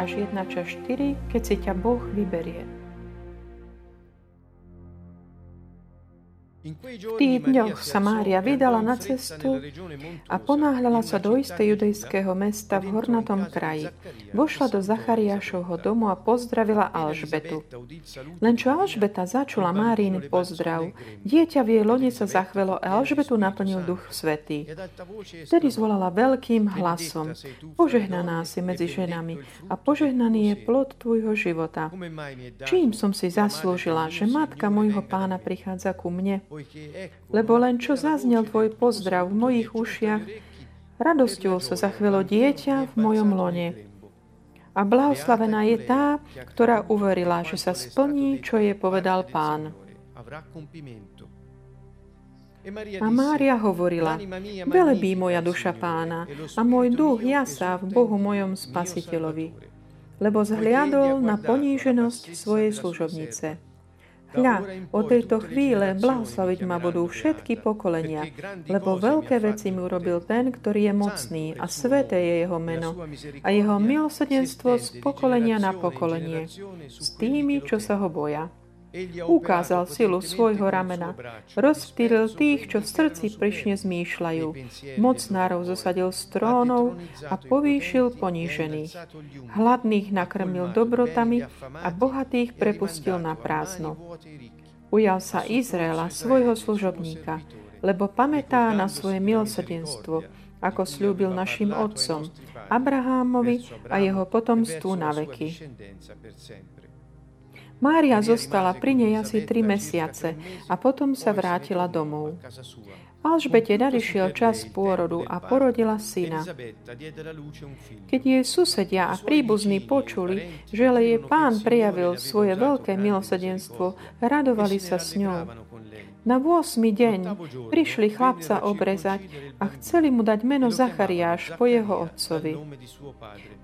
Lukáš 1 4, keď si ťa Boh vyberie. V tých dňoch sa Mária vydala na cestu a ponáhľala sa do istej judejského mesta v hornatom kraji. Vošla do Zachariášovho domu a pozdravila Alžbetu. Len čo Alžbeta začula Márin pozdrav, dieťa v jej lone sa zachvelo a Alžbetu naplnil duch svetý. Vtedy zvolala veľkým hlasom, požehnaná si medzi ženami a požehnaný je plod tvojho života. Čím som si zaslúžila, že matka môjho pána prichádza ku mne? Lebo len čo zaznel tvoj pozdrav v mojich ušiach, radosťou sa zachvelo dieťa v mojom lone. A blahoslavená je tá, ktorá uverila, že sa splní, čo je povedal pán. A Mária hovorila, velebí moja duša pána a môj duch jasá v Bohu mojom spasiteľovi, lebo zhliadol na poníženosť svojej služobnice. Hľa, od tejto chvíle blahoslaviť ma budú všetky pokolenia, lebo veľké veci mi urobil ten, ktorý je mocný a sveté je jeho meno a jeho milosrdenstvo z pokolenia na pokolenie. s tými, čo sa ho boja. Ukázal silu svojho ramena, rozptýlil tých, čo v srdci prišne zmýšľajú. Mocnárov zosadil z trónov a povýšil ponížených. Hladných nakrmil dobrotami a bohatých prepustil na prázdno. Ujal sa Izraela, svojho služobníka, lebo pamätá na svoje milosrdenstvo, ako slúbil našim otcom, Abrahámovi a jeho potomstvu na veky. Mária zostala pri nej asi tri mesiace a potom sa vrátila domov. Alžbete nadišiel čas pôrodu a porodila syna. Keď jej susedia a príbuzní počuli, že jej pán prejavil svoje veľké milosedenstvo, radovali sa s ňou. Na 8. deň prišli chlapca obrezať a chceli mu dať meno Zachariáš po jeho otcovi.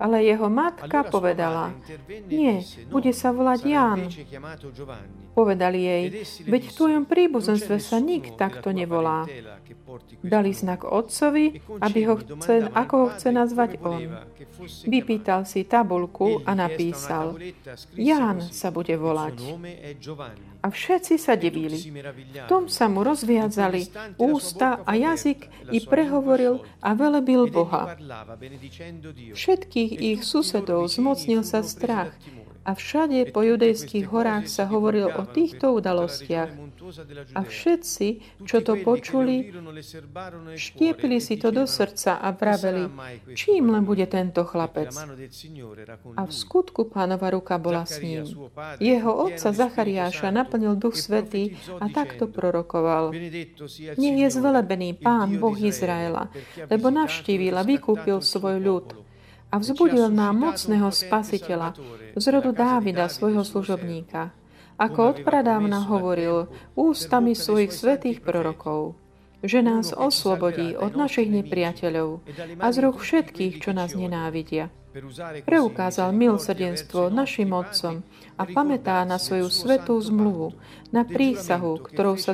Ale jeho matka povedala, nie, bude sa volať Ján. Povedali jej, veď v tvojom príbuzenstve sa nik takto nevolá. Dali znak otcovi, aby ho chce, ako ho chce nazvať on. Vypýtal si tabulku a napísal, Ján sa bude volať. A všetci sa divili. V tom sa mu rozviazali ústa a jazyk i prehovoril a velebil Boha. Všetkých ich susedov zmocnil sa strach a všade po judejských horách sa hovorilo o týchto udalostiach. A všetci, čo to počuli, štiepili si to do srdca a vraveli, čím len bude tento chlapec. A v skutku pánova ruka bola s ním. Jeho otca Zachariáša naplnil duch svetý a takto prorokoval. Nech je zvelebený pán Boh Izraela, lebo navštívil a vykúpil svoj ľud a vzbudil nám mocného spasiteľa z rodu Dávida, svojho služobníka, ako odpradávna hovoril ústami svojich svetých prorokov, že nás oslobodí od našich nepriateľov a z rúk všetkých, čo nás nenávidia. Preukázal milosrdenstvo našim otcom a pamätá na svoju svetú zmluvu, na prísahu, ktorou sa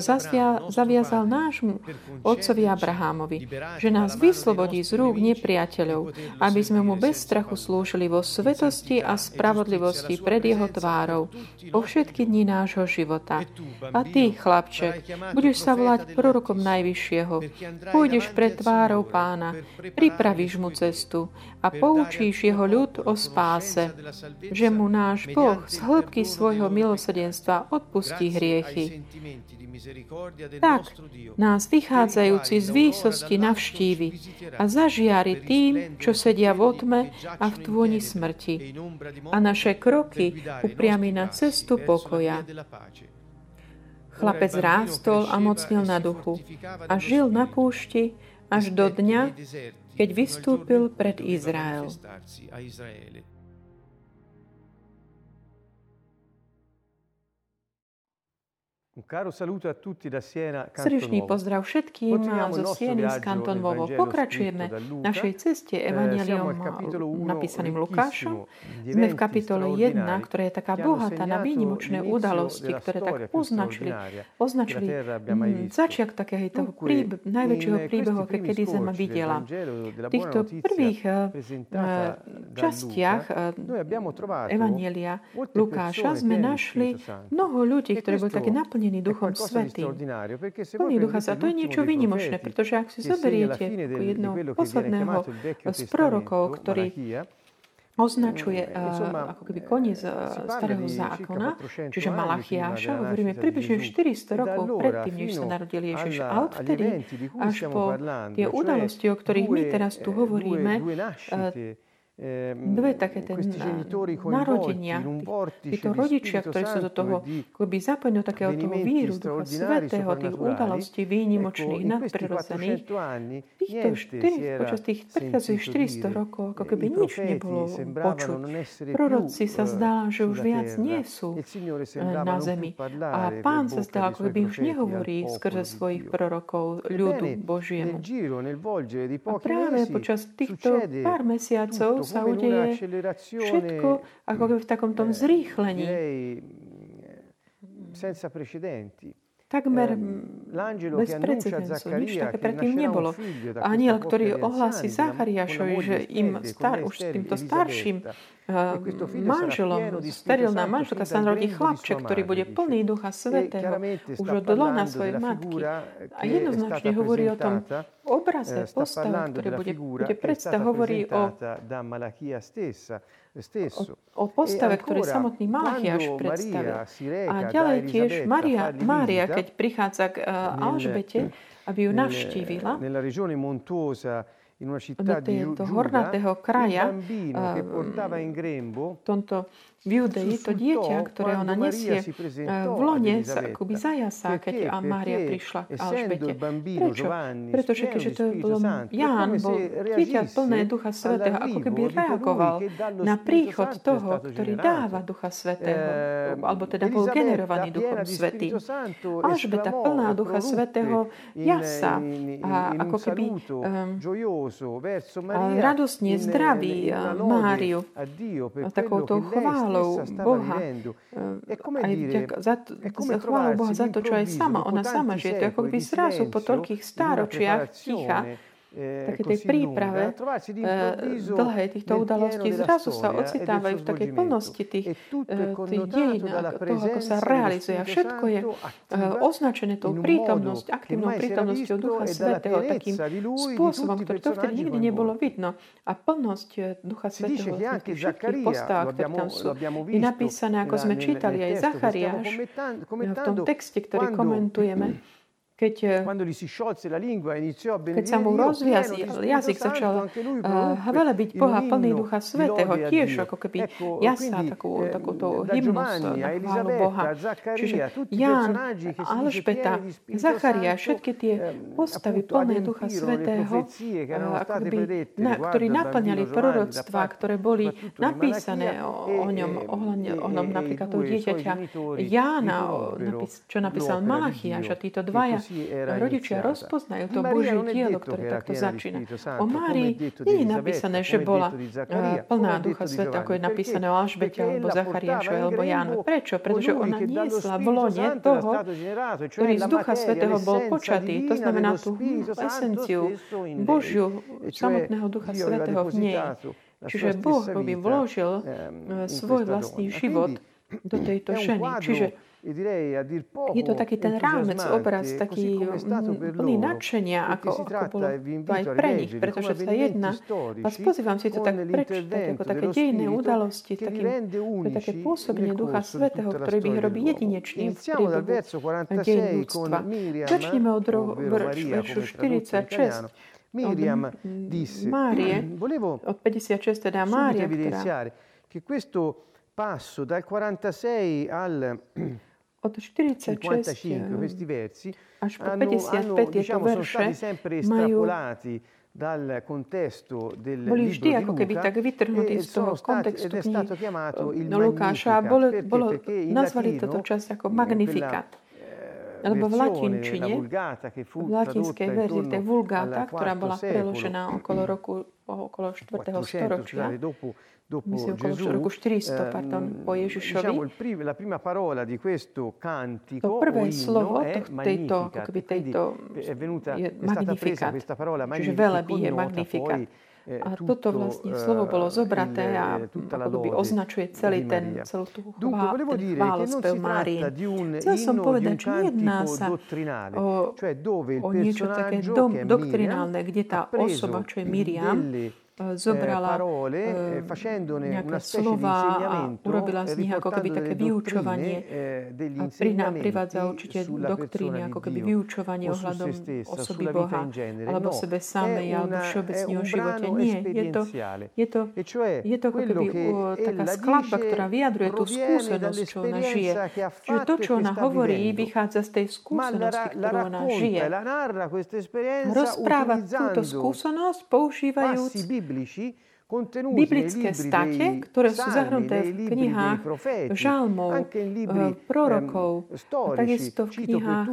zaviazal nášmu otcovi Abrahámovi, že nás vyslobodí z rúk nepriateľov, aby sme mu bez strachu slúžili vo svetosti a spravodlivosti pred jeho tvárou po všetky dni nášho života. A ty, chlapček, budeš sa volať prorokom Najvyššieho, pôjdeš pred tvárou pána, pripravíš mu cestu a poučíš jeho ľud o spáse, že mu náš Boh z hĺbky svojho milosrdenstva odpustí hriechy. Tak nás vychádzajúci z výsosti navštívi a zažiari tým, čo sedia v otme a v tvoni smrti. A naše kroky upriami na cestu pokoja. Chlapec rástol a mocnil na duchu a žil na púšti až do dňa, keď vystúpil pred Izrael. Srdečný pozdrav všetkým zo Sieny z Kanton Vovo. Pokračujeme našej ceste eh, Evangelium napísaným Lukášom. Sme v kapitole 1, ktorá je taká bohatá na výnimočné udalosti, ktoré tak poznačili, označili mm, začiat takého toho príbe, najväčšieho príbehu, aké kedy Zem videla. V týchto prvých eh, eh, častiach Evangelia Lukáša sme našli mnoho ľudí, ktorí boli také naplnení naplnený Duchom Svetým. Plný Ducha sa to je niečo výnimočné, pretože ak si zoberiete jedného posledného z prorokov, ktorý označuje uh, ako keby koniec uh, starého zákona, čiže Malachiáša, hovoríme približne 400 rokov predtým, než sa narodil Ježiš. A odtedy až po tie udalosti, o ktorých my teraz tu hovoríme, uh, dve také ten narodenia, títo rodičia, ktorí sú do toho akoby zapojení do takého toho víru, Ducha Svetého, tých udalostí výnimočných, nadprirodzených, týchto štyri, počas tých predchádzajúcich 400 rokov, ako keby nič nebolo počuť. Proroci sa zdá, že už viac nie sú na zemi. A pán sa zdá, ako keby už nehovorí skrze svojich prorokov ľudu Božiemu. A práve počas týchto pár mesiacov sa udeje všetko ako v takom tom zrýchlení. Senza precedenti takmer bez precedensu. Nič také predtým nebolo. Aniel, ktorý ohlási Zachariášovi, že im star, už s týmto starším uh, manželom, sterilná manželka sa narodí chlapček, ktorý bude plný Ducha Svetého už od lona svojej matky. A jednoznačne hovorí o tom obraze, eh, postav, ktorý bude, bude predstav, hovorí o stesso. O, o postave, ktorý samotný Malachiaš predstavil. A ďalej tiež Maria, Mária, keď prichádza k uh, Alžbete, aby ju navštívila, nella regione montuosa in una città do hornatého kraja, v tomto v Judei to dieťa, ktoré ona nesie v lone, sa akoby zajasá, keď a Mária prišla k Alžbete. Prečo? Pretože keďže to bolo Ján, bol dieťa plné Ducha Svetého, ako keby reagoval na príchod toho, ktorý dáva Ducha Svetého, alebo teda bol generovaný Duchom Svetým. Alžbeta plná Ducha Svetého jasa a ako keby um, radostne zdraví Máriu takouto chválou chválou Boha. Aj vďaka, za, za chválu Boha za to, čo aj sama, ona sama žije. To je ako by zrazu po toľkých stáročiach ticha, Eh, také tej príprave eh, dlhej týchto udalostí zrazu sa ocitávajú v takej plnosti tých, eh, tých dejín toho, ako sa realizuje. A všetko je označené tou prítomnosť, aktívnou prítomnosťou Ducha Svetého takým spôsobom, ktorý to vtedy nikdy nebolo vidno. A plnosť Ducha Svetého v tých všetkých postavách, ktoré tam sú, je napísané, ako sme čítali aj Zachariáš. v tom texte, ktorý komentujeme keď, eh, keď sa mu rozviazil jazyk, začal uh, velebiť Boha plný Ducha Svetého, tiež ako keby jasná takú, takúto hymnus na chválu Boha. Čiže Ján, Alžbeta, Zacharia, všetky tie postavy plné Ducha Svetého, uh, ako keby, na, ktorí naplňali proroctvá, ktoré boli napísané o, o ňom, o ňom napríklad toho dieťaťa Jána, čo napísal Malachiaš a títo dvaja rodičia rozpoznajú to Božie dielo, ktoré takto začína. O Márii nie je napísané, že bola eh, plná Ducha Sveta, ako je napísané o Alžbete alebo Zachariášovi alebo Jánu. Prečo? Pretože ona niesla v lone toho, ktorý z Ducha Svetého bol počatý. To znamená tú esenciu Božiu, samotného Ducha Svetého v nej. Čiže Boh by vložil eh, svoj vlastný život do tejto ženy. Čiže je to taký ten rámec, obraz, taký plný nadšenia, ako, ako bolo aj pre nich, pretože sa jedna, vás pozývam si to tak prečítať, ako také dejné udalosti, také, také pôsobenie Ducha Svetého, ktorý by robí jedinečným v príbehu dejin ľudstva. Začneme od veršu 46. Miriam disse, Márie, od 56 teda Mária, ktorá che questo passo dal 46 al od 46 questi versi až po 55 tieto verše majú dal contesto del boli vždy ako keby tak vytrhnutí z toho kontextu knihy Lukáša. A bolo, bolo, nazvali toto čas ako magnifikát. Lebo v versione, la latinčine, v latinskej verzii, al ktorá bola preložená okolo roku okolo 4. 400, storočia, dopo, dopo myslím okolo Gesù, roku 400, pardon, ehm, po Ježišovi, diciamo, il prim- la prima parola di questo cantico to prvé slovo to, tejto, ako Magnificat. keby Quindi tejto, je questa parola čiže velebí je connota Magnificat. poi A tutto, toto vlastne eh, slovo bolo zobraté il- a tutta la ako keby lode označuje celý ten, celú tú chvá, ten chválospev Márie. Chcel som povedať, že cantico sa o, o niečo také è doktrinálne, kde tá osoba, čo je Miriam, zobrala eh, eh, eh, facendone nejaké slova a urobila z eh, nich ako keby také vyučovanie eh, a prina, privádza určite doktríny, ako keby vyučovanie ohľadom osoby Boha, alebo No, sebe samej, alebo všeobecne o živote. Nie, je to, je to, E je to ako keby taká skladba, ktorá vyjadruje tú skúsenosť, čo ona žije. Čiže to, e čo ona hovorí, vychádza z tej skúsenosti, ktorú ona žije. rozpráva túto skúsenosť, používajúc negligir biblické state, ktoré sú nei v knihách žalmov, eh, prorokov, ehm, a takisto v knihách.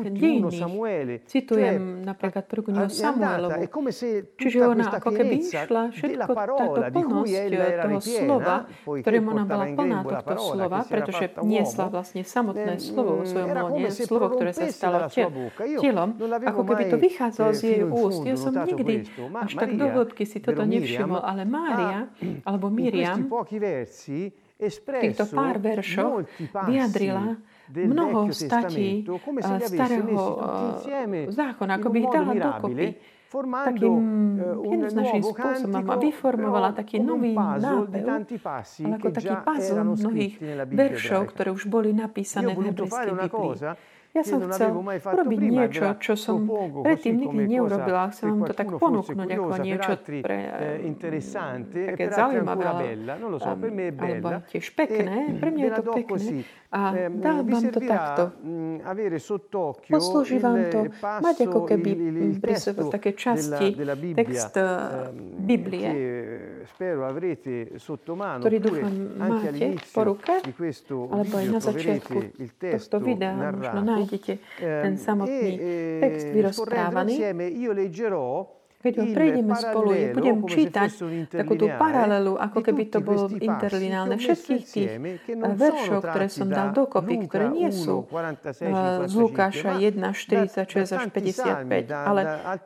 Samuele, Citujem napríklad prvú knihu Samuelovu. Čiže ona ako keby išla všetko táto plnosť toho slova, ktorým ona bola plná tohto slova, pretože niesla vlastne samotné slovo vo svojom lone, slovo, ktoré sa stalo telom, ako keby to mai, vychádzalo eh, z jej úst. Ja som nikdy až tak do hĺbky si toto nevšimol, ale Mária, ha alebo Miriam, týchto pár veršoch vyjadrila mnoho statí eh, starého zákona, ako by ich dala dokopy takým eh, jednoznačným spôsobom a vyformovala taký nový nápev, ale ako taký puzzle mnohých veršov, ktoré už boli napísané v hebrejskej Biblii. Ja som chcel urobiť niečo, čo som predtým nikdy neurobila. Chcem vám to tak ponúknuť ako niečo pre, eh, interessante e také zaujímavé, è alebo tiež pekné. Pre mňa je to pekné. A Eh, dal vi vám to takto. Poslúži vám to mať ako keby pri sebe také časti, text eh, Biblie, che eh, spero avrete sotto mano ktorý dúfam anche máte po all'inizio ruke, di questo alebo aj video na začiatku tohto videa možno narrato nájdete ten Ehm, samotný e, eh, text scorrendo vyrozprávaný. insieme io leggerò Keď ho prejdeme spolu, ja parallelo, budem čítať takú tú paralelu, ako keby to bolo interlineálne všetkých tých eh, sono veršov, ktoré som da dal dokopy, ktoré nie 1, sú 46, eh, z 55, Lukáša ma 1, da- 46 až da tanti 55, salmi, da- ale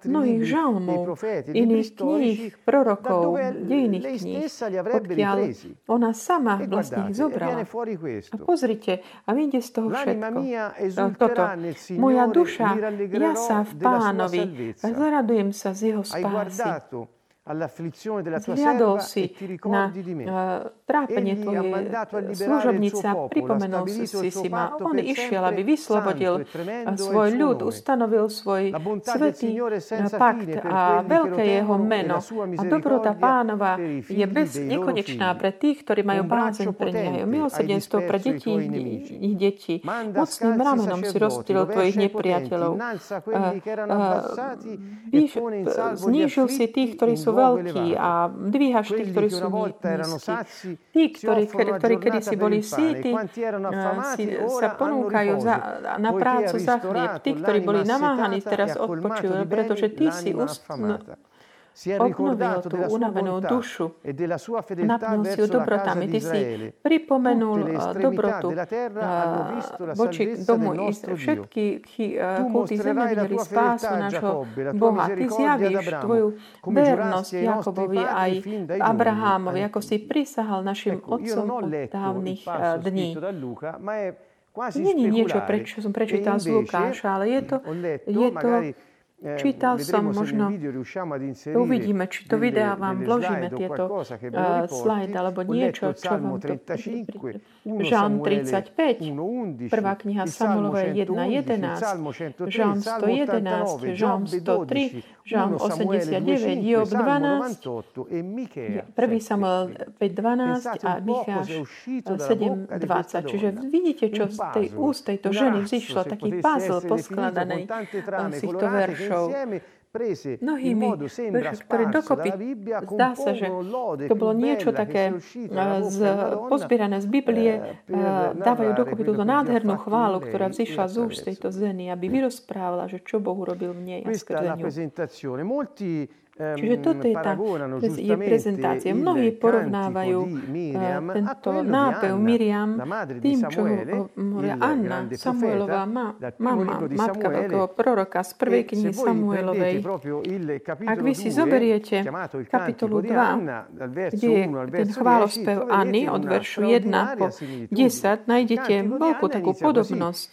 mnohých žalmov, iných kníh, prorokov, dejných kníh, odkiaľ ona sama vlastne ich zobrala. A pozrite, a vyjde z toho všetko. Toto. Moja duša rallegrerò jasa v pánovi, zaradujem sa z jeho Hai guardato serva si e na uh, trápenie tvojej služobnice a pripomenul si suo si ma. On išiel, aby vyslobodil e è il svoj ľud, ustanovil svoj svetý senza pakt a veľké jeho e meno. A dobrota pánova je bez nekonečná pre tých, ktorí majú bázeň pre neho. Milosrdenstvo pre deti ich. Manda Mocným ramenom si rozptýlil tvojich nepriateľov. Eh, eh, e znížil si tých, ktorí sú elevato. a dvíhaš tých, ktorí sú sazi Tí, ktorí, ktorí kedy giornata si per boli síti, eh, si, sa ponúkajú za, na prácu za chlieb. Tí, ktorí boli namáhaní, teraz e colmato odpočujú, pretože ty si ust, no. Si è ricordato della sua dušu. e della sua ju verso la casa dobrotami. di Israele. pripomenul dobrotu Is- nostro Dio. Všetky mostrerai la videli spásu nášho Boha. Ty zjavíš tvoju vernosť Jakobovi aj giorni ako si prisahal našim otcom od dávnych dní. Není niečo, speculare. preč, čo som prečítal z Lukáša, ale je to, je to čítal som možno, uvidíme, či to videa vám vložíme tieto uh, slide alebo niečo, čo vám to 35, 1 Žalm Samuele 35, 1.11, prvá kniha Samuelova 111, il 1.11, Salmo 103, Žalm il Salmo 111, 89, Žalm Giobbe 103, 12, Žalm 1 Samuele 89, 2.5, Job Salmo 12, 98 e Michea 1 7. Samuel 5.12 Pensate a Micháš cosa è uscito dalla bocca di questa 7.20. Čiže vidíte, čo z tej úst tejto ženy vzýšlo, taký puzzle poskladaný eh, z týchto veršov. In Mnohými ktoré dokopy zdá sa, že to bolo niečo také z, pozbierané z Biblie, dávajú dokopy túto nádhernú chválu, ktorá vzýšla z úst tejto ženy, aby vyrozprávala, že čo Boh urobil v nej a skrze ňu. Molti Čiže toto ehm, je tá je prezentácia. Mnohí porovnávajú eh, tento nápev Miriam tým, čo il Anna, profeta, ma, mama, matka veľkého proroka z prvej E knihy Samuelovej. Ak vy si 2, zoberiete kapitolu cantico di 2, Anna, dal verso kde je 1 al ten verso 10, chválospev Anny od veršu 1 po straordinaria similitudine. 10, nájdete veľkú takú podobnosť.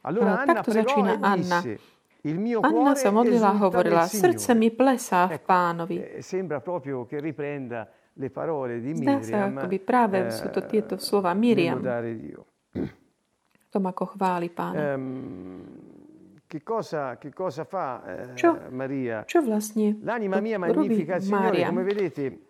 Eh, takto začína e Anna. Disse, il mio Anna cuore sa modlila a hovorila, srdce mi plesá v pánovi. sembra proprio che riprenda le parole di Zdá sa, akoby práve eh, sú to tieto slova Miriam, v tom ako chváli pána. Ehm, che, cosa, che cosa fa eh? Maria? Čo vlastne L'anima mia robí magnifica il Signore, Mária? come vedete,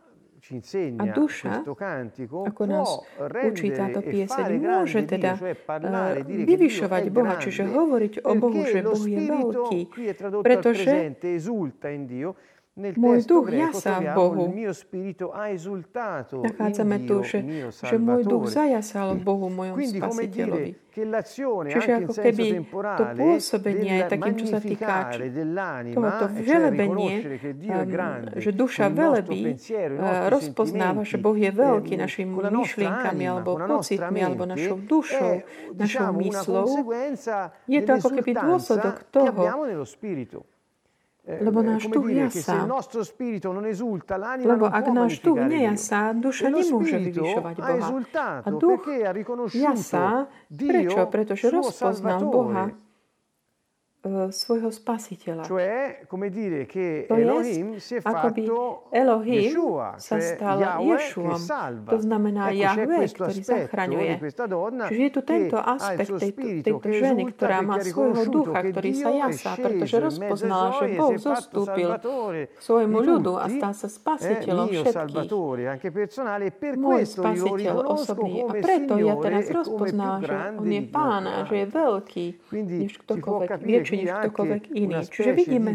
A duša, ako nás učí táto pieseň, môže teda vyvyšovať Boha, čiže hovoriť o Bohu, že Boh je veľký, pretože môj duch jasá v Bohu. Nachádzame tu, že, že môj duch zajasal v Bohu, mojom spasiteľovi. Čiže ako keby to pôsobenie aj takým, čo sa týka tohoto e um, grande, že duša velebí, rozpoznáva, že Boh je sentimenti, veľký našimi myšlienkami alebo pocitmi alebo našou dušou, è, našou myslou. Je to ako keby dôsledok toho, lebo è náš duch jasá. Lebo ak náš duch nejasá, duša E nemôže vyvyšovať ha Boha. A duch jasá, prečo? Pretože rozpoznal. Boha, svojho spasiteľa. Cioè, come dire che To Elohim jest, si è fatto Elohim Yeshua, sa stal Ješuom. To znamená ecco, Jahve, ktorý zachraňuje. Čiže je tu tento aspekt tejto, tejto ženy, ktorá má svojho ducha, ktorý sa jasá, pretože rozpoznala, že e Boh zostúpil k svojmu ľudu a stal sa eh, spasiteľom mio všetkých. e Môj spasiteľ osobný. A preto ja teraz e rozpoznávam, že On je Pán a že je veľký než ktokoľvek, capire anche ktokoľvek iný. Čiže vidíme,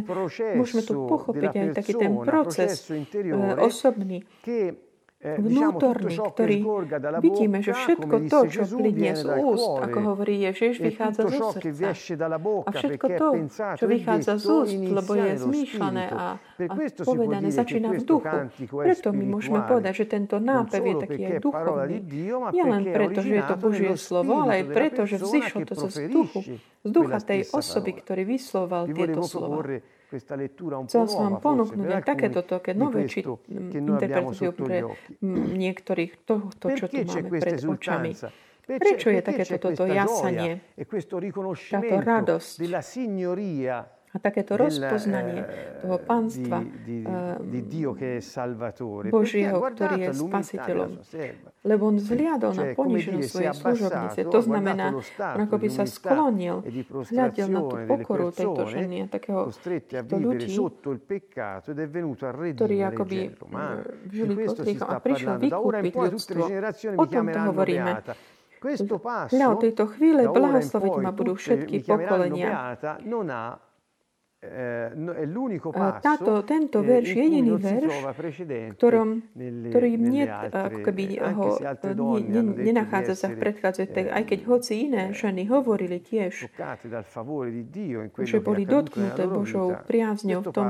môžeme tu pochopiť aj taký ten proces interiore osobný, eh, vnútorný, ktorý vidíme, že všetko to, čo viene z úst, ako hovorí Ježiš, e vychádza zo che srdca. A všetko to, čo vychádza z úst, lebo je zmýšľané a, a povedané, začína v duchu. Preto my môžeme povedať, že tento nápev je taký aj duchovný. Nie len preto, že je to Božie slovo, ale aj preto, že vzýšlo to zo vzduchu, proferisce z ducha tej osoby, ktorý vysloval tieto slova. Proporre questa lettura un po' Chcel som vám ponúknuť aj takéto di nové či, sotto pre niektorých toho, to, čo tu máme pred očami. Prečo je takéto toto jasanie riconoscimento radosť a takéto rozpoznanie eh, toho pánstva eh, Salvatore? Božieho, ktorý je spasiteľom. Lebo on zliadol na è svojej služobnice. To znamená, ako by sa sklonil, hľadel na tú pokoru tejto ženy a takého ľudí, ktorí akoby žili pod hriechom a in vykúpiť ľudstvo. O tomto hovoríme. Questo passo, Hľa, od tejto chvíle poi ma budú všetky pokolenia. Táto- tento eh, verš, cui jediný verš, ktorom, ktorý nie, altre, ako keby anche ho, di nenachádza sa v essere, predchádzajúcej, eh, aj keď hoci iné ženy hovorili tiež, že boli dotknuté Božou priazňou v tom,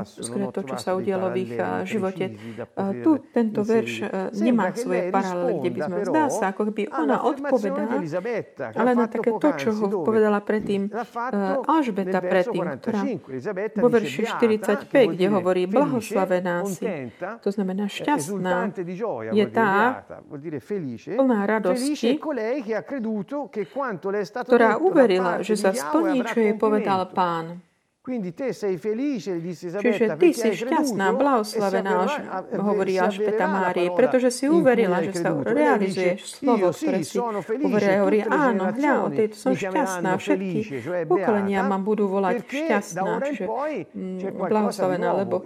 to, čo sa udialo v ich eh, živote. Eh, Tu tento verš eh, nemá svoje paralely, kde by sme zdá sa, ako keby ona che ale na také to, čo ho povedala predtým eh, Alžbeta predtým, ktorá 45. Elisabetta vo verši beata, 45, che vuol kde hovorí blahoslavená si, to znamená šťastná, je tá, plná radosti, ktorá uverila, že sa splní, čo jej povedal pán. Čiže ty si šťastná, blahoslavená, hovorí Alžbeta Márii, pretože si uverila, že sa creduto. Lei realizuje dice, slovo, ktoré si uverila. Hovorí, áno, hľa, generazioni tejto som šťastná, všetky pokolenia ma budú volať šťastná, čiže blahoslavená, lebo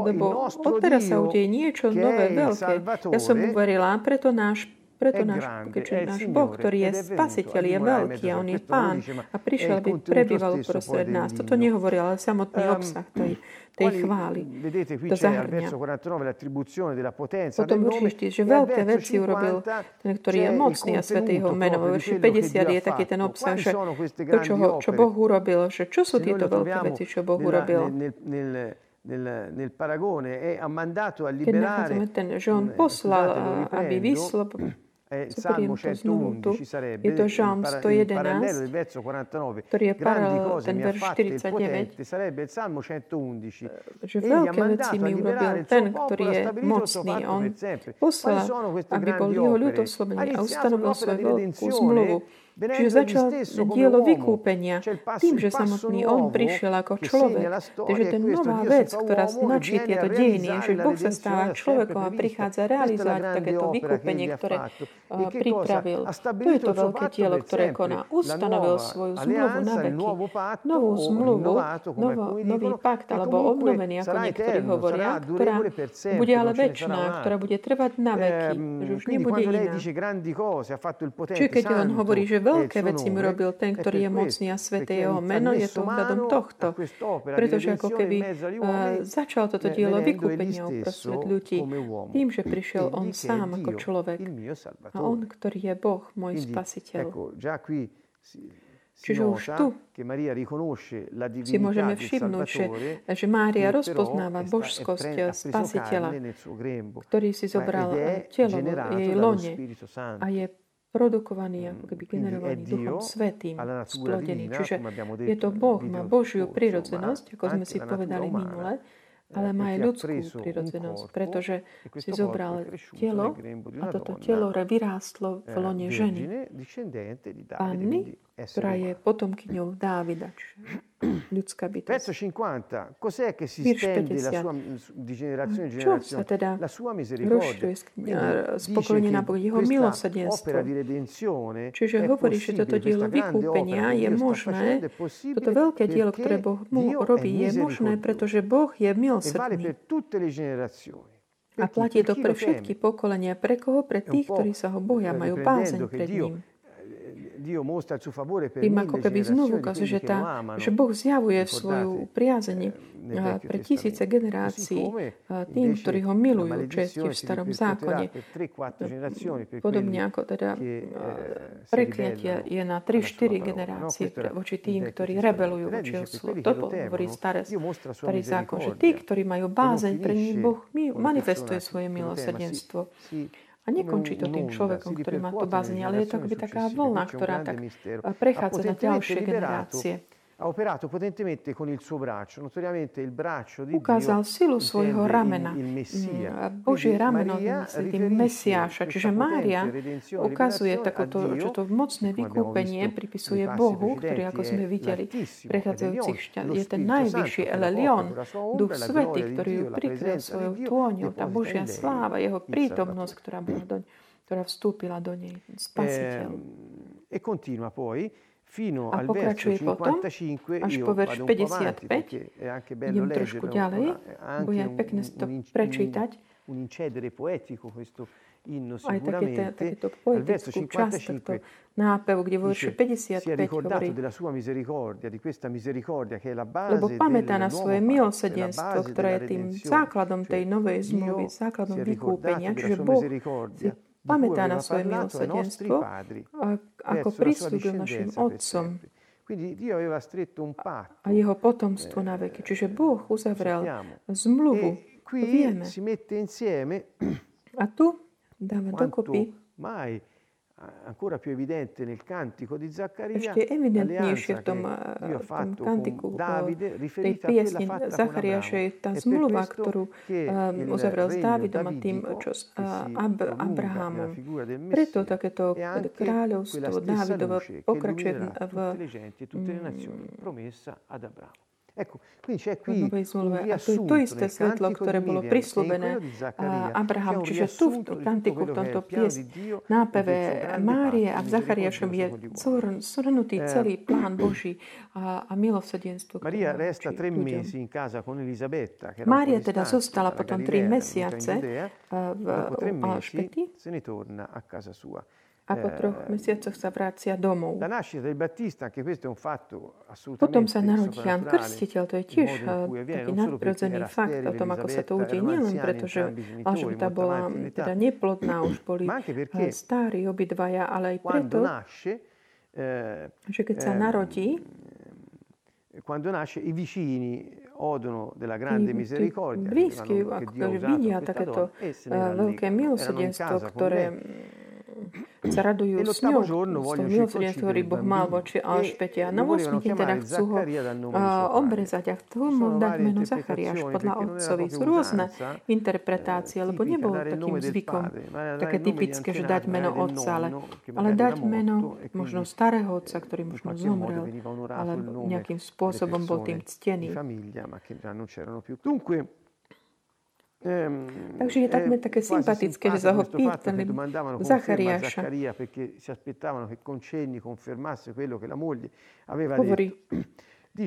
lebo odteraz sa udeje niečo nové, veľké. Ja som uverila, preto náš preto náš, keďže il náš Boh, ktorý je spasiteľ, je veľký a on je pán a prišiel, aby prebýval poi nás. Toto nehovorí, ale samotný Ehm, obsah tej, tej qui To zahrňa. verso 49 l'attribuzione della potenza Potom určite, že e veľké veci urobil 50 ten, ktorý je mocný a svetý jeho meno. Vo verši quello che 50 Dio je taký ten obsah, že to, čo, ho, čo? Boh urobil, že čo sú tieto veľké veci, čo Boh urobil. nel, nel, paragone e ha mandato a liberare ten, že on mm, poslal, aby riprendo, il zoberiem Salmo to znovu tu, 111 sarebbe je to il, Žalm para- il parallelo 111, del verso 49 ktorý je grandi paralel, cose ten mi ha verš fatte il 49, potente. sarebbe il Salmo 111 že veľké veci mi urobil il ten, ktorý ha je il suo mocný. On poslal, sono queste aby bol jeho ľud ha oslovený a ustanovil svoju di veľkú zmluvu. Egli začal dielo vykúpenia tým, že samotný on prišiel ako človek. Takže storia to je nová vec, ktorá e značí tieto dejiny, že Boh sa stáva človekom a prichádza realizovať takéto vykúpenie, ktoré E pripravil. To je to veľké dielo, ktoré koná. Ustanovil svoju zmluvu na veky. Novú zmluvu, novo, nový pakt, alebo obnovený, ako niektorí hovoria, ktorá bude ale väčšiná, ktorá bude trvať na veky, Ehm, že už quindi nebude iná. Čiže keď on hovorí, že veľké veci mi robil ten, ktorý je mocný a sveté jeho meno, je to ohľadom mano tohto. Pretože ako keby uomini, začal toto eh, dielo vykúpenia uprostred ľudí tým, že prišiel on sám ako človek. A on, ktorý je Boh, môj spasiteľ. Čiže už tu si môžeme všimnúť, že, že Mária rozpoznáva božskosť spasiteľa, ktorý si zobral eh, telo jej lone a je produkovaný, ako keby Quindi è generovaný Duchom Svetým, splodený. Čiže je to Boh, má Božiu ma ako sme si povedali minule, eh, ale má aj ľudskú corpo pretože e si zobral telo a toto telo vyrástlo v eh, lone ženy, Panny, ktorá je potomkyňou Dávida, ľudská Verso bytosť. 50, cos'è che si Verso stende la 50. sua, di generazione in sa generazione? teda La sua misericordia. z, pokolenia na pokolenie jeho milosrdenstvo. Čiže hovorí, že toto dielo vykúpenia je možné, toto veľké dielo, ktoré Boh mu robí, je možné, pretože Boh je milosrdný. A platí to pre všetky pokolenia. Pre koho? Pre tých, ktorí sa ho boja, majú che pred ním. Ako keby znovu ukazuje, že, tá, že Boh zjavuje svoju priazenie pre tisíce generácií tým, ktorí ho milujú, čo je v starom zákone. per 3-4 generazioni per Podobne ako teda prekliatie je na alla 3-4 sua parola, no? generácie voči tým, ktorí rebelujú voči jeho slovu. To hovorí staré, starý zákon, že tí, ktorí majú bázeň pre finisce Boh manifestuje svoje milosrdenstvo. A nekončí to come tým un'onda, človekom, ktorý má to nelle ale je to akoby taká vlna, ktorá tak prechádza na ďalšie generácie. Ha operato potentemente con il suo braccio, notoriamente il braccio di ukázal silu svojho ramena. il, il Messia. Božie rameno myslí tým Mesiáša. Čiže Mária ukazuje takoto, že to mocné vykúpenie pripisuje Bohu, ktorý, ako sme videli, prechádzajúcich šťa- je ten najvyšší Elelion, Duch Svetý, ktorý ju prikryl svojou tôňou, tá Božia sláva, jeho prítomnosť, ktorá, bola doň, ktorá vstúpila do nej, spasiteľ. E continua poi A al verso pokračuje potom 55 až io po verš vado un po' avanti 55, perché è anche bello idem trošku ďalej, aj un, pekné to prečítať. un incedere poetico questo inno Aj takéto verso poetickú časť tohto 55 nápevu, kde vo verši dice, si è 55 ricordato hovorí, della sua misericordia, di questa misericordia che è la base lebo pamätá na svoje base ktoré je tým základom tej novej zmluvy, základom vykúpenia. Čiže Boh si pamätá na svoje milosrdenstvo, ako prislúbil našim otcom a jeho potomstvo na veky. Čiže Boh uzavrel zmluvu. E vieme. A tu quanto dokopy, ancora più evidente nel cantico di Zaccaria, ešte evidentnejšie v tom, v tom kantiku Davide tej piesni con Zachariáša je tá zmluva, ktorú uzavrel s Dávidom a tým, čo s Ab- Abrahamom. Preto takéto kráľovstvo che pokračuje illuminerà v Ecco, quindi c'è qui un to isté svetlo, ktoré bolo prislúbené Abraham. Čiže tu v kantiku, v tomto pies, e nápeve Márie a v Zachariášom je zhrnutý Eh, celý plán Boží a, a milosrdenstvo Maria resta tre mesi in casa con Elisabetta, Mária teda zostala potom tri mesiace v Alžbety se ne torna a casa sua. A po troch Eh, mesiacoch sa vracia domov. Potom sa narodí Jan Krstiteľ, to je tiež eh, taký nadprirodzený fakt o tom, ako sa to udeje. Nielen preto, že Alžbeta bola età, teda neplodná, už boli eh, starí obidvaja, ale aj preto, že keď sa ehm, narodí, quando nasce i vicini odono della grande misericordia blízky, ako vidia takéto veľké milosrdenstvo, ktoré mm, sa radujú s ňou, toho vogliono milosrdenstva, ktorý Boh mal voči e Alžbete. A na 8 volevano deň teda chcú ho obrezať a chcú mu dať meno Zachariáš podľa otcovi. Sú rôzne interpretácie, lebo nebolo takým zvykom, dare také typické, že dať meno otca, ale, che ale dať meno možno starého otca, ktorý možno zomrel, ale nejakým spôsobom bol tým ctený. di Takže je takmer è také sympatické, že sa ho pýtali Zachariáša. Zaccaria perché si aspettavano che Concenni confermasse quello che la moglie aveva Hovorí,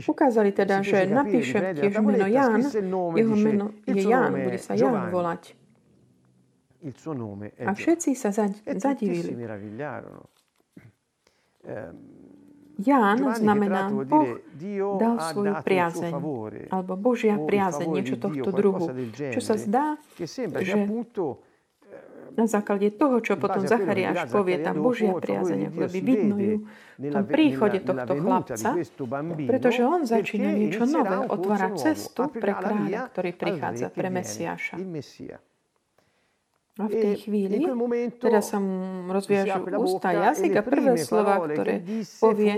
ukázali teda, že napíše tiež meno Ján, jeho meno je Ján, bude sa Ján volať. A všetci sa zadivili. Ján znamená, Boh dal svoju priazeň, alebo Božia priazeň, niečo tohto druhu, čo sa zdá, že appunto na základe toho, čo potom Zachariáš povie, tam Božia priazeň, ako by vidno ju v tom príchode tohto chlapca, pretože on začína niečo nové, otvára cestu pre kráľa, ktorý prichádza pre Mesiáša. A v tej E chvíli quel momento teda sa mu rozviažu ústa bocca jazyk e a prvé slova, ktoré povie,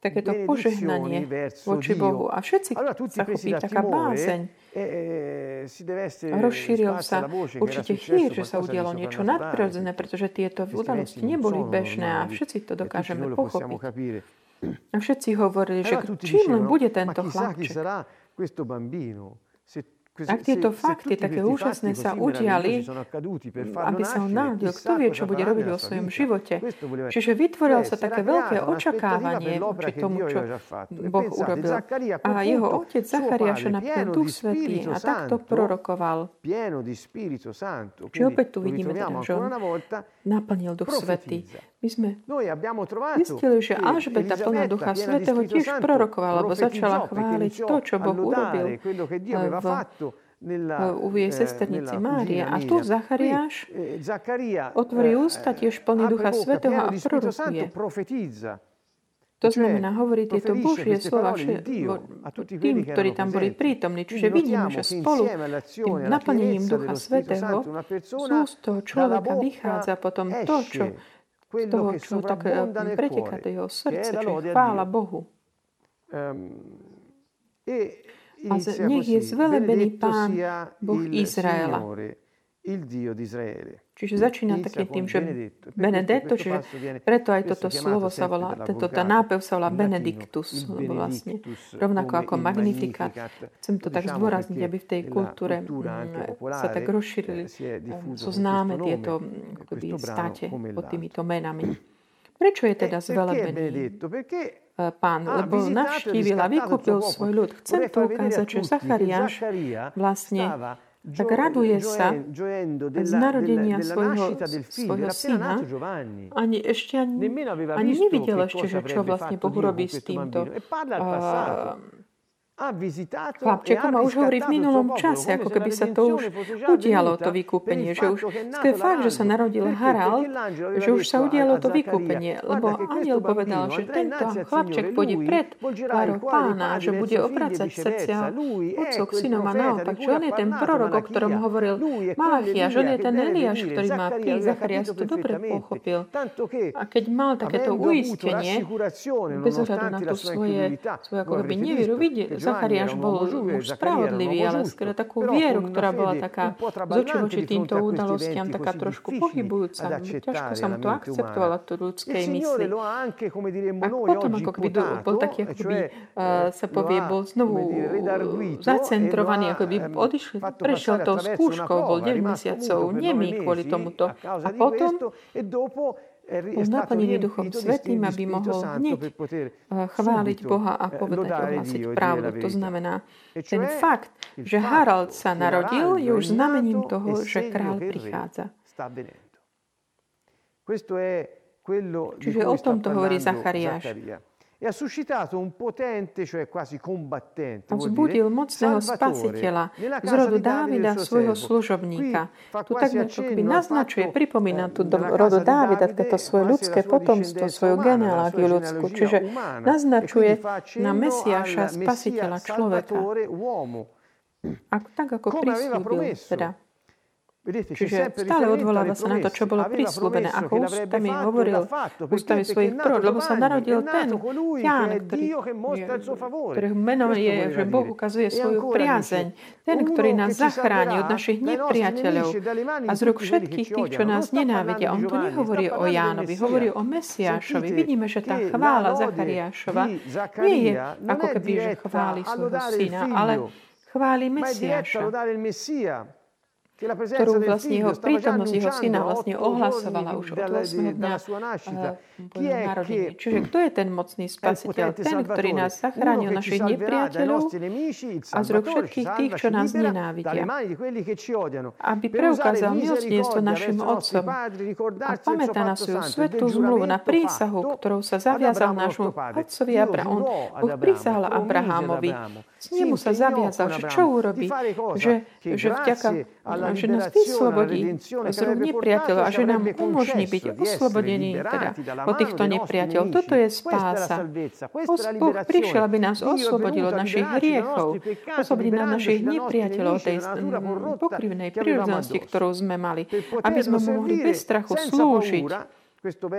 takéto požehnanie voči. Bohu. A všetci sa chopí taká bázeň. e, e, rozšíril sa určite chýr, že sa udialo niečo nadprirodzené, pretože tieto udalosti neboli bežné a všetci to e dokážeme pochopiť. A všetci hovorili, že čím len bude tento chlapček. Ak tieto fakty, také úžasné sa così udiali, aby sa on narodil, kto vie, čo bude robiť vo svojom živote. Čiže vytvoril Cioè, sa také veľké očakávanie voči tomu, čo Boh urobil. A jeho otec padre, napríklad Duch Svetý a takto prorokoval. Čiže opäť tu vidíme teda, že on naplnil Duch Svetý. My sme zistili, že Alžbeta plná Ducha Svetého tiež prorokovala, lebo začala chváliť to, čo Boh urobil v u jej eh, sesternici Márie. A tu. Zachariáš eh, otvorí eh, ústa tiež plný Ducha Svetého a prorokuje. To znamená, hovorí tieto Božie slova tým, ktorí tam boli prítomní. Čiže vidíme, že spolu tým naplnením Ducha Svetého z úst toho človeka vychádza potom to, čo z toho, čo tak preteká do jeho srdce, čo je chvála. Bohu. A nech je zvelebený Pán Boh Izraela. Čiže začína takým tým, že benedetto. Čiže preto aj toto slovo sa volá, tento tá nápev sa volá Benedictus, lebo vlastne rovnako ako Magnificat. Chcem to tak zdôrazniť, aby v tej kultúre mm, sa tak rozšírili, eh, diffuso sú známe tieto mm, come pod týmito menami. Prečo je E teda zvelebený pán? ha Lebo e navštívil a vykúpil svoj ľud. Chcem tu ukázať, že Zachariáš vlastne tak raduje sa z narodenia svojho, svojho syna. Ani ešte ani, ani nevidel ešte, že čo vlastne Boh robí s týmto. E. Uh, chlapčekom a už hovorí v minulom čase, ako keby sa to už udialo, to vykúpenie. Že už skôr fakt, že sa narodil Harald, že už sa udialo to vykúpenie. Lebo aniel povedal, že tento chlapček pôjde pred tvárou pána, že bude obracať srdcia otcov k synom a naopak. Že on je ten prorok, o ktorom hovoril Malachiaž, on je ten Eliáš, ktorý má prísť. Zacharias to dobre pochopil. A keď mal takéto uistenie, bez ohľadu na tú svoje, svoje ako keby nevieru, vidie, Zachariáš bol muž spravodlivý, ale skôr takú vieru, ktorá bola taká z očí voči týmto udalostiam, taká trošku pohybujúca. Ťažko sa mu to akceptovalo, to ľudskej mysli. A potom ako keby bol taký, ako by sa povie, bol znovu zacentrovaný, ako by odišiel, prešiel tou skúškou, bol 9 mesiacov nemý kvôli tomuto. A potom bol naplnený Duchom Svetým, aby mohol hneď chváliť Boha a povedať, ohlasiť pravdu. To znamená, ten fakt, že Harald sa narodil, je už znamením toho, že král prichádza. Čiže o tomto hovorí Zachariáš. E ha suscitato un potente, cioè quasi combattente, vzbudil mocného spasiteľa z rodu Dávida, svojho služobníka. Tu tak niečo keby naznačuje, pripomína tu do rodu Dávida, toto svoje ľudské potomstvo, svoju genealógiu ľudskú. Čiže naznačuje na Mesiáša, spasiteľa človeka. A tak ako prislúbil, teda Čiže stále odvoláva sa na to, čo bolo prislúbené, ako ústami hovoril, ústami svojich prorok, lebo sa narodil ten Ján, ktorý, ktorého meno je, že Boh ukazuje svoju priazeň, ten, ktorý nás zachráni od našich nepriateľov a z rúk všetkých tých, čo nás nenávidia. On tu nehovorí o Jánovi, hovorí o Mesiášovi. Vidíme, že tá chvála Zachariášova nie je ako keby, že chváli svojho syna, ale chváli Mesiáša ktorú vlastne jeho prítomnosť jeho syna vlastne ohlasovala už od 8. dňa narodení. Čiže kto je ten mocný spasiteľ? Ten, ktorý nás zachránil našich nepriateľov a z rok všetkých tých, čo nás nenávidia. Aby preukázal milostiestvo našim otcom a pamätá na svoju svetú zmluvu, na prísahu, ktorou sa zaviazal nášmu otcovi Abrahamu. Boh prísahal Abrahamovi. S nemu sa zaviazal, že čo urobí, že, že vďaka že nás vyslobodí. z rúk nepriateľov a že nám umožní byť oslobodení teda od týchto nepriateľov. Toto je spása. Boh prišiel, aby nás oslobodil od našich hriechov, oslobodil nás našich nepriateľov, tej pokrivnej prírodzenosti, ktorú sme mali, aby sme mohli bez strachu slúžiť to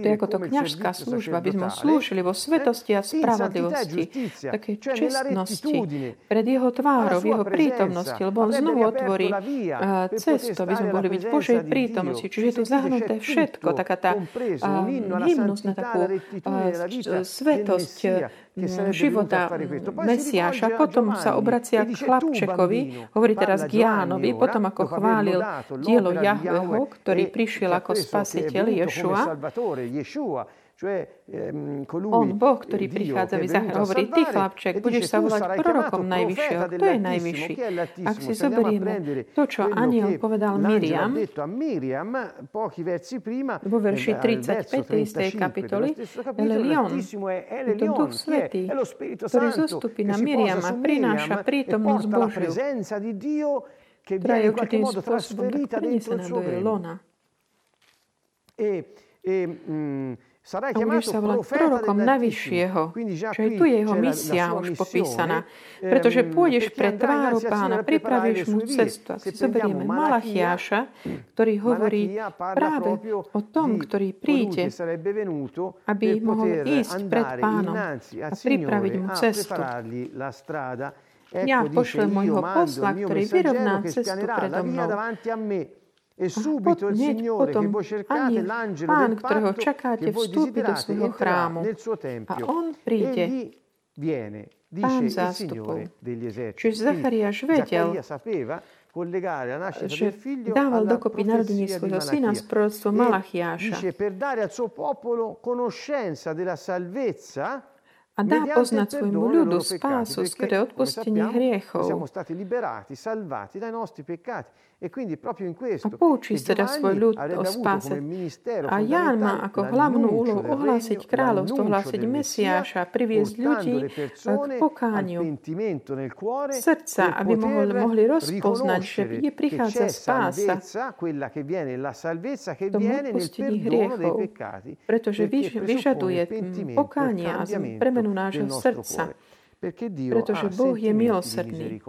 je ako to kniažská služba, aby sme slúžili vo svetosti a spravodlivosti, také čestnosti pred jeho tvárou, v jeho prítomnosti, lebo on znovu otvorí cestu, aby sme mohli byť v Božej prítomnosti. Čiže je tu zahnuté všetko, taká tá hymnus na takú svetosť života Mesiáša, potom sa obracia k chlapčekovi, hovorí teraz k Jánovi, potom ako chválil dielo Jahveho, ktorý prišiel ako spasiteľ Ješua, Ehm, On, Boh, ktorý prichádza, vy hovorí, ty chlapček, budeš sa volať prorokom najvyššieho. Kto je najvyšší? Ak si zoberieme to, čo aniel povedal Miriam, vo verši 35. tej istej kapitoly, je to Duch Svetý, ktorý zostupí na Miriam a prináša prítomnosť Božiu, ktorá je určitým spôsobom prinesená do jej lona. E, e, mm, a budeš sa volať prorokom navyššieho. Čiže tu je jeho misia už popísaná. Pretože pôjdeš pre tváru pána, pripravíš mu cestu. Ak si zoberieme Malachiáša, ktorý hovorí práve o tom, ktorý príde, aby mohol ísť pred pánom a pripraviť mu cestu. Ja pošlem môjho posla, ktorý vyrovná cestu predo mnou. E subito il Signore che voi cercate, l'angelo Pán, ktorého čakáte, vstúpi do svojho chrámu a on príde. Pán zástupov. Čiže Zachariáš vedel, že dával dokopy narodenie svojho syna s proroctvom e Malachiáša. a dá poznať svojmu ľudu spásu skrze odpustenie hriechov. Siamo stati liberati, salvati dai nostri peccati. E a poučí teda svoj ľud o spáse. A Ján má ako hlavnú úlohu ohlásiť kráľovstvo, ohlásiť Mesiáša, priviesť ľudí k pokániu srdca, aby mohli, mohli rozpoznať, že je prichádza spása tomu odpustení hriechov, pretože vyžaduje pokánie a premenu nášho srdca. Pretože Boh je milosrdný.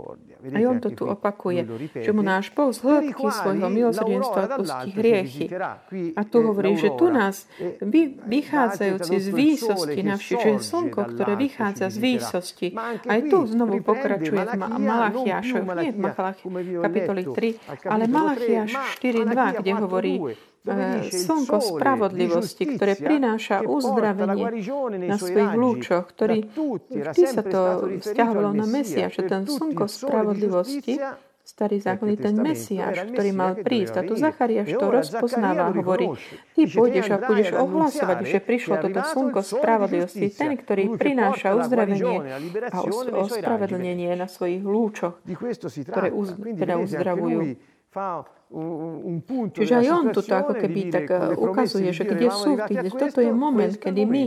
A on to tu opakuje, že mu náš Boh z hĺbky svojho milosrdenstva odpustí hriechy. A tu hovorí, že tu nás vy, vychádzajúci z výsosti navštív, že slnko, ktoré vychádza z výsosti. Aj tu znovu pokračuje v Malachiašoch, nie v kapitoli 3, ale Malachiaš 4.2, kde hovorí, slnko spravodlivosti, ktoré prináša uzdravenie na svojich lúčoch, ktorý vždy sa to vzťahovalo na Mesiaša, ten slnko spravodlivosti, starý zákon je ten Mesiáš, ktorý mal prísť. A tu Zachariáš to rozpoznáva hovorí, ty pôjdeš a budeš ohlasovať, že prišlo toto slnko spravodlivosti, ten, ktorý prináša uzdravenie a ospravedlnenie na svojich lúčoch, ktoré uz, teda uzdravujú. Čiže aj on tu ako keby tak ukazuje, že kde sú, kde toto je moment, kedy my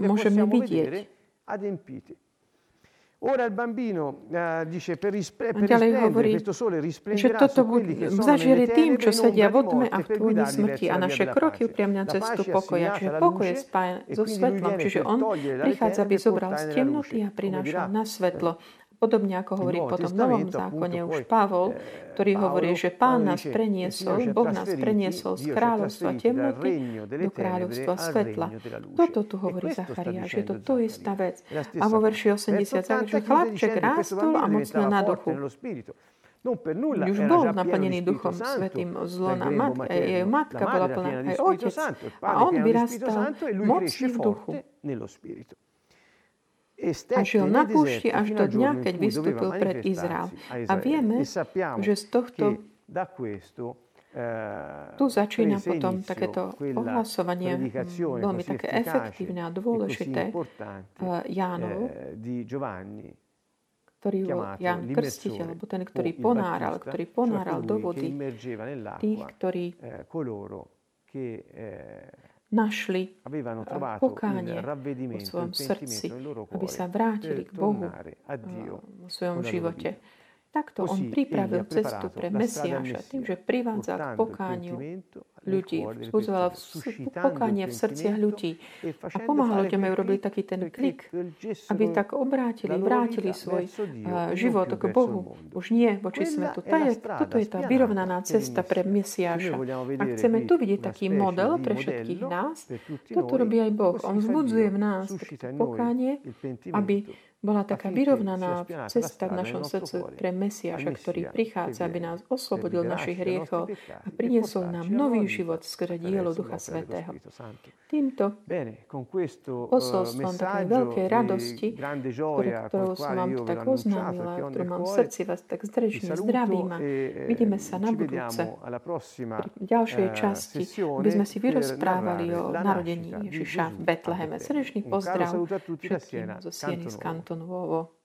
môžeme vidieť. Ora il bambino uh, dice per, rispre- per Ďalej hovorí, že toto zažili tým, čo sedia v otme a v tôni smrti a naše kroky upriamňa cestu pokoja. Čiže pokoj je spájen so svetlom. Čiže on prichádza, aby zobral z temnoty a prinášal na svetlo. Podobne ako hovorí potom v Novom zákone už Pavol, ktorý hovorí, že Pán nás preniesol, Boh nás preniesol z kráľovstva temnoty do kráľovstva svetla. Toto tu hovorí Zachariáš, je to to istá vec. A vo verši 80 že chlapček rástol a mocno na duchu. Už bol naplnený Duchom Svetým zlona matka, jej matka bola plná, aj otec. A on vyrastal mocný v duchu a žil na púšti až do dňa, keď vystúpil pred Izrael. A vieme, že z tohto tu začína potom takéto ohlasovanie, veľmi také efektívne a dôležité Jánovu, ktorý bol Ján Krstiteľ, alebo ten, ktorý ponáral, ktorý ponáral do vody tých, ktorí našli pokánie vo svojom srdci, aby sa vrátili k Bohu vo svojom živote. Takto on pripravil cestu pre Mesiáša tým, že privádzal k pokániu ľudí, vzbudzoval pokánie v srdciach ľudí a pomáhal ľuďom, aby robili taký ten klik, aby tak obrátili, vrátili svoj život k Bohu. Už nie voči svetu. Je, toto je tá vyrovnaná cesta pre Mesiáša. A chceme tu vidieť taký model pre všetkých nás. Toto robí aj Boh. On vzbudzuje v nás pokánie, aby bola taká vyrovnaná cesta v našom srdcu pre Mesiaša, ktorý prichádza, aby nás oslobodil našich hriechov a priniesol nám nový život skrze dielo Ducha Svetého. Týmto posolstvom takej veľkej radosti, ktorú som vám tu tak oznámila, ktorú mám v srdci vás tak zdrečne zdravím a vidíme sa na budúce pri ďalšej časti, aby sme si vyrozprávali o narodení Ježiša v Betleheme. Srdečný pozdrav všetkým zo Sieny z Kanto Nuovo.